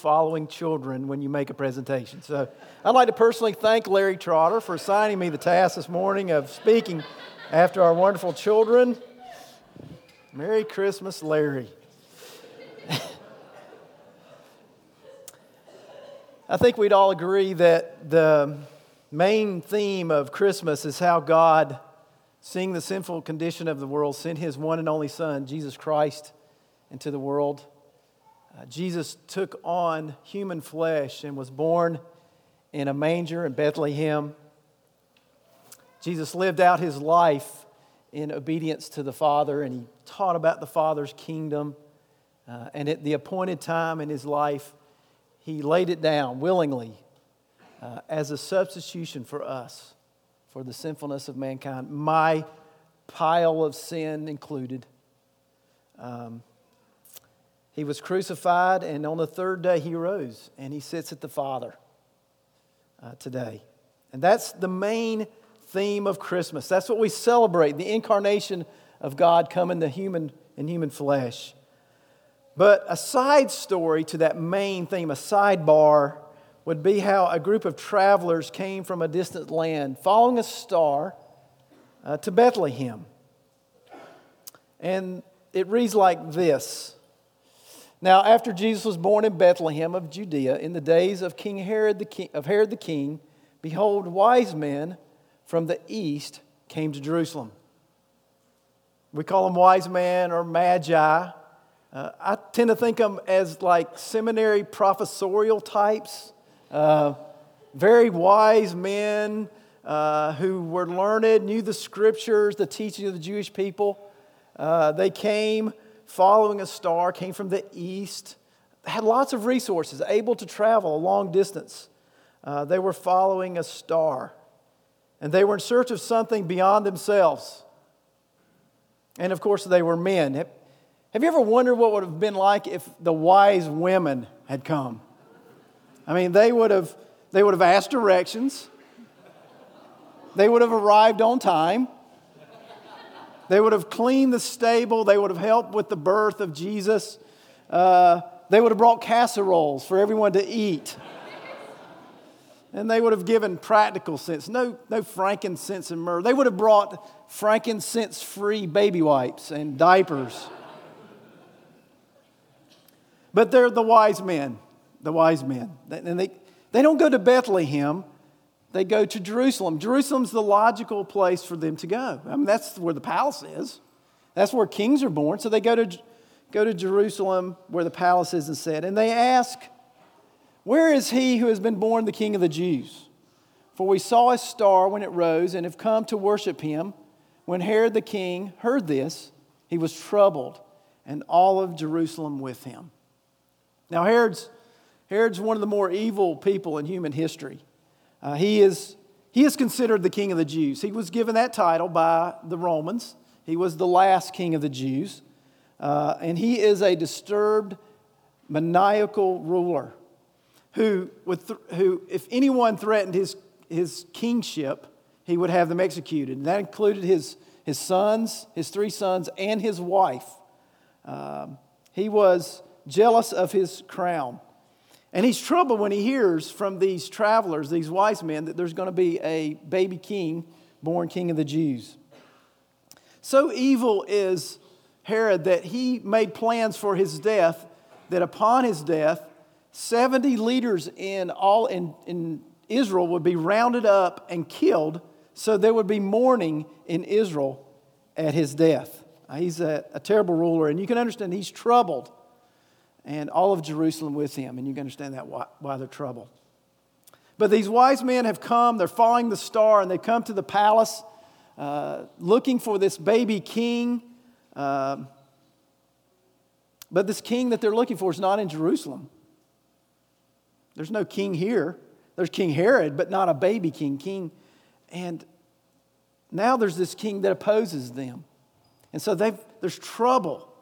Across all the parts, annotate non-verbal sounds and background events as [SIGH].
following children when you make a presentation. So I'd like to personally thank Larry Trotter for assigning me the task this morning of speaking after our wonderful children. Merry Christmas, Larry. I think we'd all agree that the main theme of Christmas is how God, seeing the sinful condition of the world, sent his one and only Son, Jesus Christ, into the world. Uh, Jesus took on human flesh and was born in a manger in Bethlehem. Jesus lived out his life in obedience to the Father, and he taught about the Father's kingdom. Uh, and at the appointed time in his life, he laid it down willingly uh, as a substitution for us, for the sinfulness of mankind, my pile of sin included. Um, he was crucified, and on the third day he rose, and he sits at the Father uh, today. And that's the main theme of Christmas. That's what we celebrate the incarnation of God coming to human in human flesh. But a side story to that main theme, a sidebar, would be how a group of travelers came from a distant land following a star uh, to Bethlehem. And it reads like this Now, after Jesus was born in Bethlehem of Judea, in the days of King Herod the king, of Herod the king, behold, wise men from the east came to Jerusalem. We call them wise men or magi. Uh, I tend to think of them as like seminary professorial types, uh, very wise men uh, who were learned, knew the scriptures, the teaching of the Jewish people. Uh, they came following a star, came from the east, had lots of resources, able to travel a long distance. Uh, they were following a star, and they were in search of something beyond themselves. And of course, they were men. Have you ever wondered what would have been like if the wise women had come? I mean, they would have, they would have asked directions, they would have arrived on time, they would have cleaned the stable, they would have helped with the birth of Jesus, uh, they would have brought casseroles for everyone to eat. And they would have given practical sense, no, no frankincense and myrrh. They would have brought frankincense free baby wipes and diapers. But they're the wise men, the wise men. And they, they don't go to Bethlehem, they go to Jerusalem. Jerusalem's the logical place for them to go. I mean, that's where the palace is, that's where kings are born. So they go to, go to Jerusalem where the palace is and said, and they ask, Where is he who has been born the king of the Jews? For we saw his star when it rose and have come to worship him. When Herod the king heard this, he was troubled, and all of Jerusalem with him. Now, Herod's, Herod's one of the more evil people in human history. Uh, he, is, he is considered the king of the Jews. He was given that title by the Romans. He was the last king of the Jews. Uh, and he is a disturbed, maniacal ruler who, with th- who, if anyone threatened his, his kingship, he would have them executed. And that included his, his sons, his three sons, and his wife. Um, he was jealous of his crown. And he's troubled when he hears from these travelers, these wise men, that there's going to be a baby king born king of the Jews. So evil is Herod that he made plans for his death, that upon his death, 70 leaders in all in, in Israel would be rounded up and killed, so there would be mourning in Israel at his death. He's a, a terrible ruler, and you can understand he's troubled and all of Jerusalem with him. And you can understand that why, why they're troubled. But these wise men have come, they're following the star, and they come to the palace uh, looking for this baby king. Uh, but this king that they're looking for is not in Jerusalem. There's no king here. There's King Herod, but not a baby king. King, and now there's this king that opposes them. And so there's trouble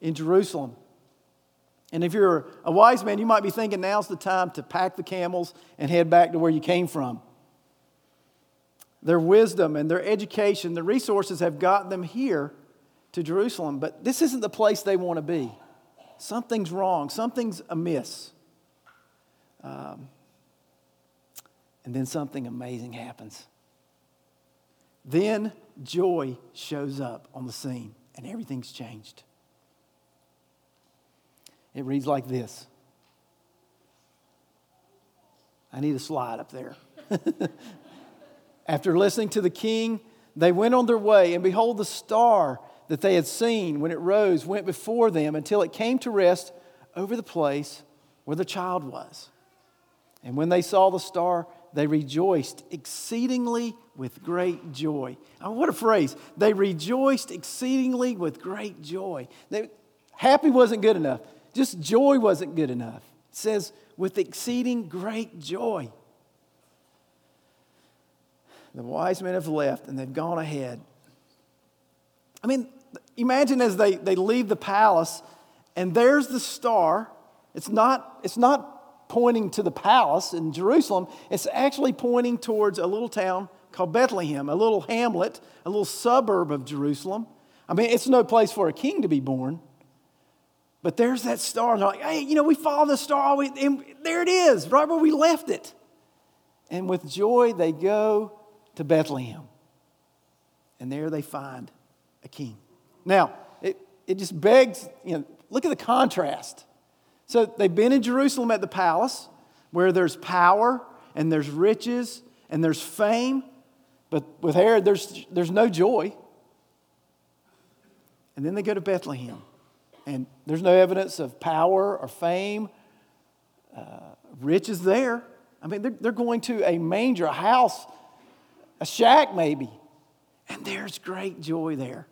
in Jerusalem. And if you're a wise man, you might be thinking now's the time to pack the camels and head back to where you came from. Their wisdom and their education, the resources have gotten them here to Jerusalem, but this isn't the place they want to be. Something's wrong, something's amiss. Um, and then something amazing happens. Then joy shows up on the scene, and everything's changed. It reads like this I need a slide up there. [LAUGHS] After listening to the king, they went on their way, and behold, the star that they had seen when it rose went before them until it came to rest over the place where the child was. And when they saw the star, they rejoiced exceedingly with great joy. Oh, what a phrase. They rejoiced exceedingly with great joy. They, happy wasn't good enough, just joy wasn't good enough. It says, with exceeding great joy. The wise men have left and they've gone ahead. I mean, imagine as they, they leave the palace and there's the star. It's not, it's not pointing to the palace in Jerusalem, it's actually pointing towards a little town called Bethlehem, a little hamlet, a little suburb of Jerusalem. I mean, it's no place for a king to be born. But there's that star. And they're like, hey, you know, we follow the star, and there it is, right where we left it. And with joy, they go to Bethlehem. And there they find a king. Now, it, it just begs, you know, look at the contrast. So they've been in Jerusalem at the palace where there's power and there's riches and there's fame. But with Herod, there's, there's no joy. And then they go to Bethlehem. And there's no evidence of power or fame. Uh, riches there. I mean, they're, they're going to a manger, a house a shack maybe. And there's great joy there.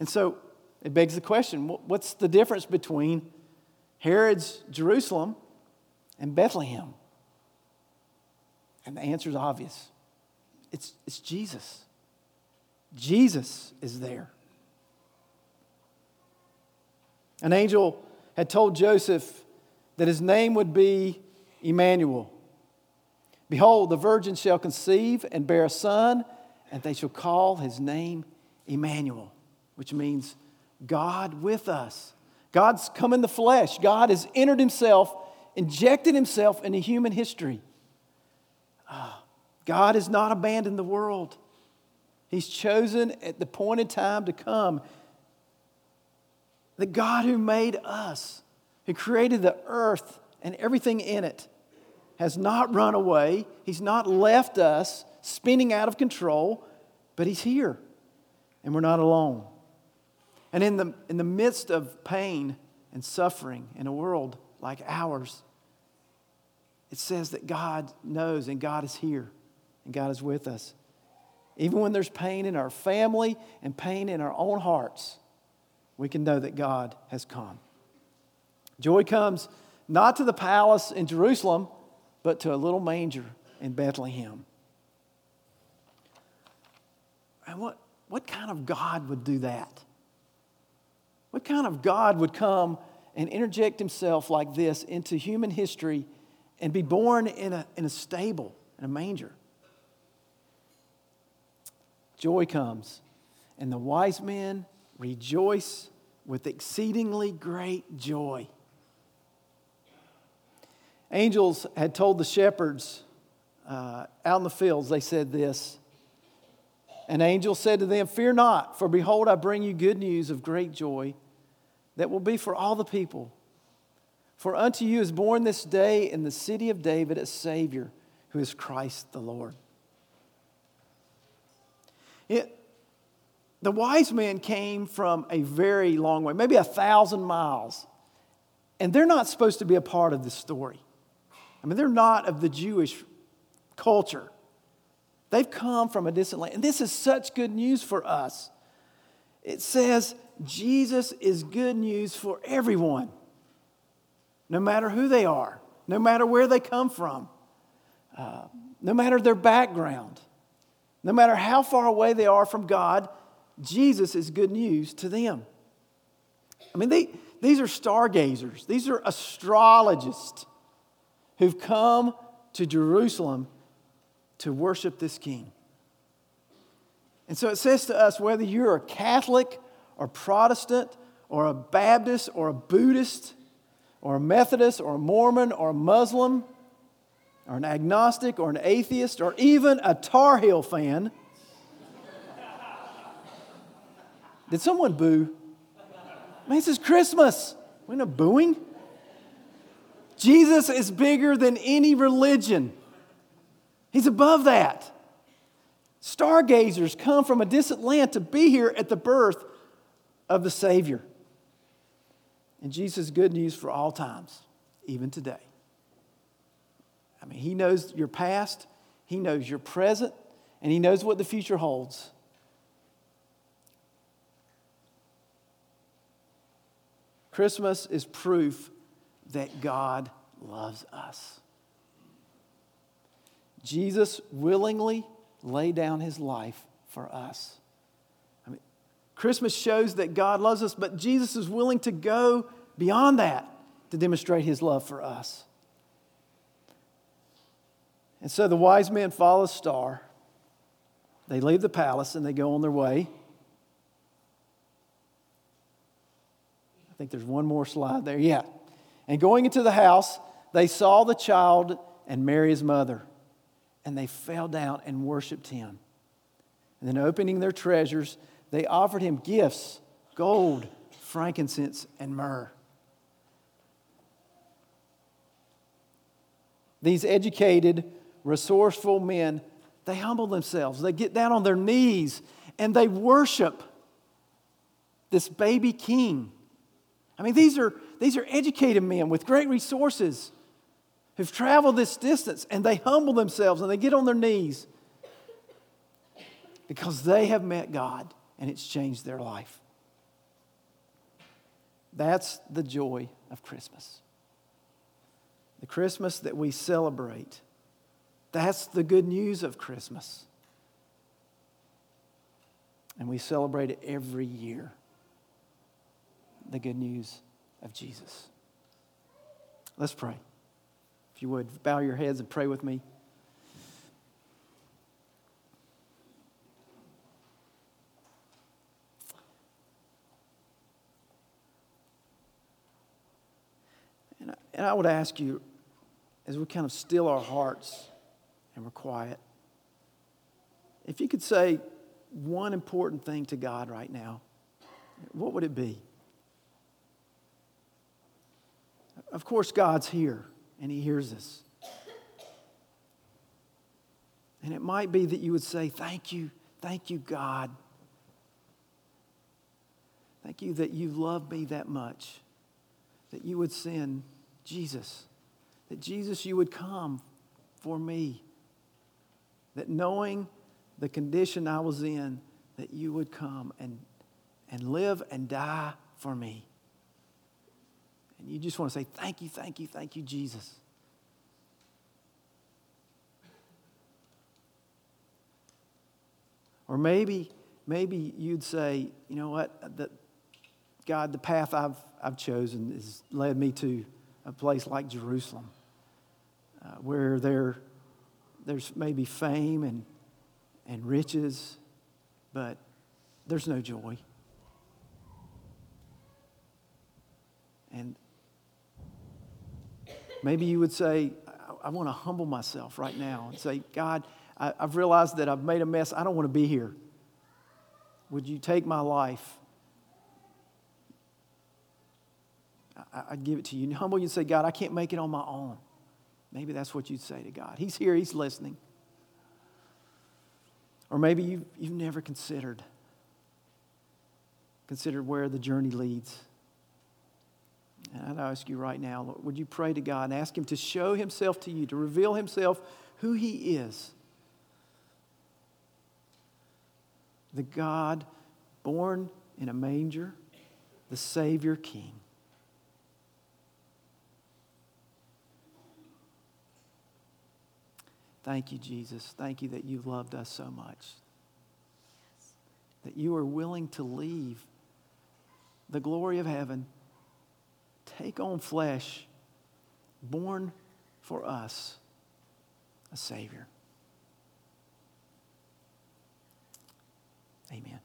And so it begs the question what's the difference between Herod's Jerusalem and Bethlehem? And the answer is obvious it's, it's Jesus. Jesus is there. An angel had told Joseph that his name would be Emmanuel, Behold, the virgin shall conceive and bear a son, and they shall call his name Emmanuel, which means God with us. God's come in the flesh. God has entered himself, injected himself into human history. Ah, God has not abandoned the world. He's chosen at the appointed time to come. The God who made us, who created the earth and everything in it, has not run away. He's not left us spinning out of control, but He's here, and we're not alone. And in the, in the midst of pain and suffering in a world like ours, it says that God knows and God is here and God is with us. Even when there's pain in our family and pain in our own hearts, we can know that God has come. Joy comes not to the palace in Jerusalem, but to a little manger in Bethlehem. And what, what kind of God would do that? What kind of God would come and interject himself like this into human history and be born in a, in a stable, in a manger? Joy comes, and the wise men rejoice with exceedingly great joy angels had told the shepherds uh, out in the fields, they said this. An angel said to them, Fear not, for behold, I bring you good news of great joy that will be for all the people. For unto you is born this day in the city of David a Savior, who is Christ the Lord. The wise men came from a very long way, maybe a thousand miles, and they're not supposed to be a part of this story. I mean, they're not of the Jewish culture. They've come from a distant land. And this is such good news for us. It says Jesus is good news for everyone, no matter who they are, no matter where they come from, uh, no matter their background, no matter how far away they are from God, Jesus is good news to them. I mean, they, these are stargazers, these are astrologists who've come to Jerusalem to worship this king. And so it says to us whether you're a Catholic or Protestant or a Baptist or a Buddhist or a Methodist or a Mormon or a Muslim or an agnostic or an atheist or even a Tar Heel fan. Did someone boo? Man, this is Christmas. We're not booing. Jesus is bigger than any religion. He's above that. Stargazers come from a distant land to be here at the birth of the Savior. And Jesus is good news for all times, even today. I mean, He knows your past, He knows your present, and He knows what the future holds. Christmas is proof that God loves us. Jesus willingly laid down his life for us. I mean, Christmas shows that God loves us, but Jesus is willing to go beyond that to demonstrate his love for us. And so the wise men follow the star. They leave the palace and they go on their way. I think there's one more slide there. Yeah. And going into the house, they saw the child and Mary's mother, and they fell down and worshiped him. And then, opening their treasures, they offered him gifts gold, frankincense, and myrrh. These educated, resourceful men, they humble themselves. They get down on their knees and they worship this baby king. I mean, these are, these are educated men with great resources who've traveled this distance and they humble themselves and they get on their knees because they have met God and it's changed their life. That's the joy of Christmas. The Christmas that we celebrate. That's the good news of Christmas. And we celebrate it every year the good news of Jesus. Let's pray. If you would, bow your heads and pray with me. And I, would ask you, as we kind of still our hearts and we're quiet, if you could say one important thing to God right now, what would it be? Of course, God's here and He hears us. And it might be that you would say, Thank you, thank you, God. Thank you that you love me that much, that you would send Jesus, that Jesus, you would come for me, that knowing the condition I was in, that you would come and, and live and die for me. And you just want to say, Thank you, thank you, thank you, Jesus. Or maybe, maybe you'd say, you know what, God, the path I've, I've chosen has led me to a place like Jerusalem, uh, where there, there's maybe fame and, and riches, but there's no joy. And Maybe you would say, I, I want to humble myself right now and say, God, I, I've realized that I've made a mess. I don't want to be here. Would you take my life? I, I'd give it to you. And humble you and say, God, I can't make it on my own. Maybe that's what you'd say to God. He's here, He's listening. Or maybe you've, you've never considered considered where the journey leads. And I ask you right now, Lord, would you pray to God and ask Him to show Himself to you, to reveal Himself who He is? The God born in a manger, the Savior King. Thank you, Jesus. Thank you that you loved us so much. That you are willing to leave the glory of heaven take on flesh, born for us a Savior. Amen.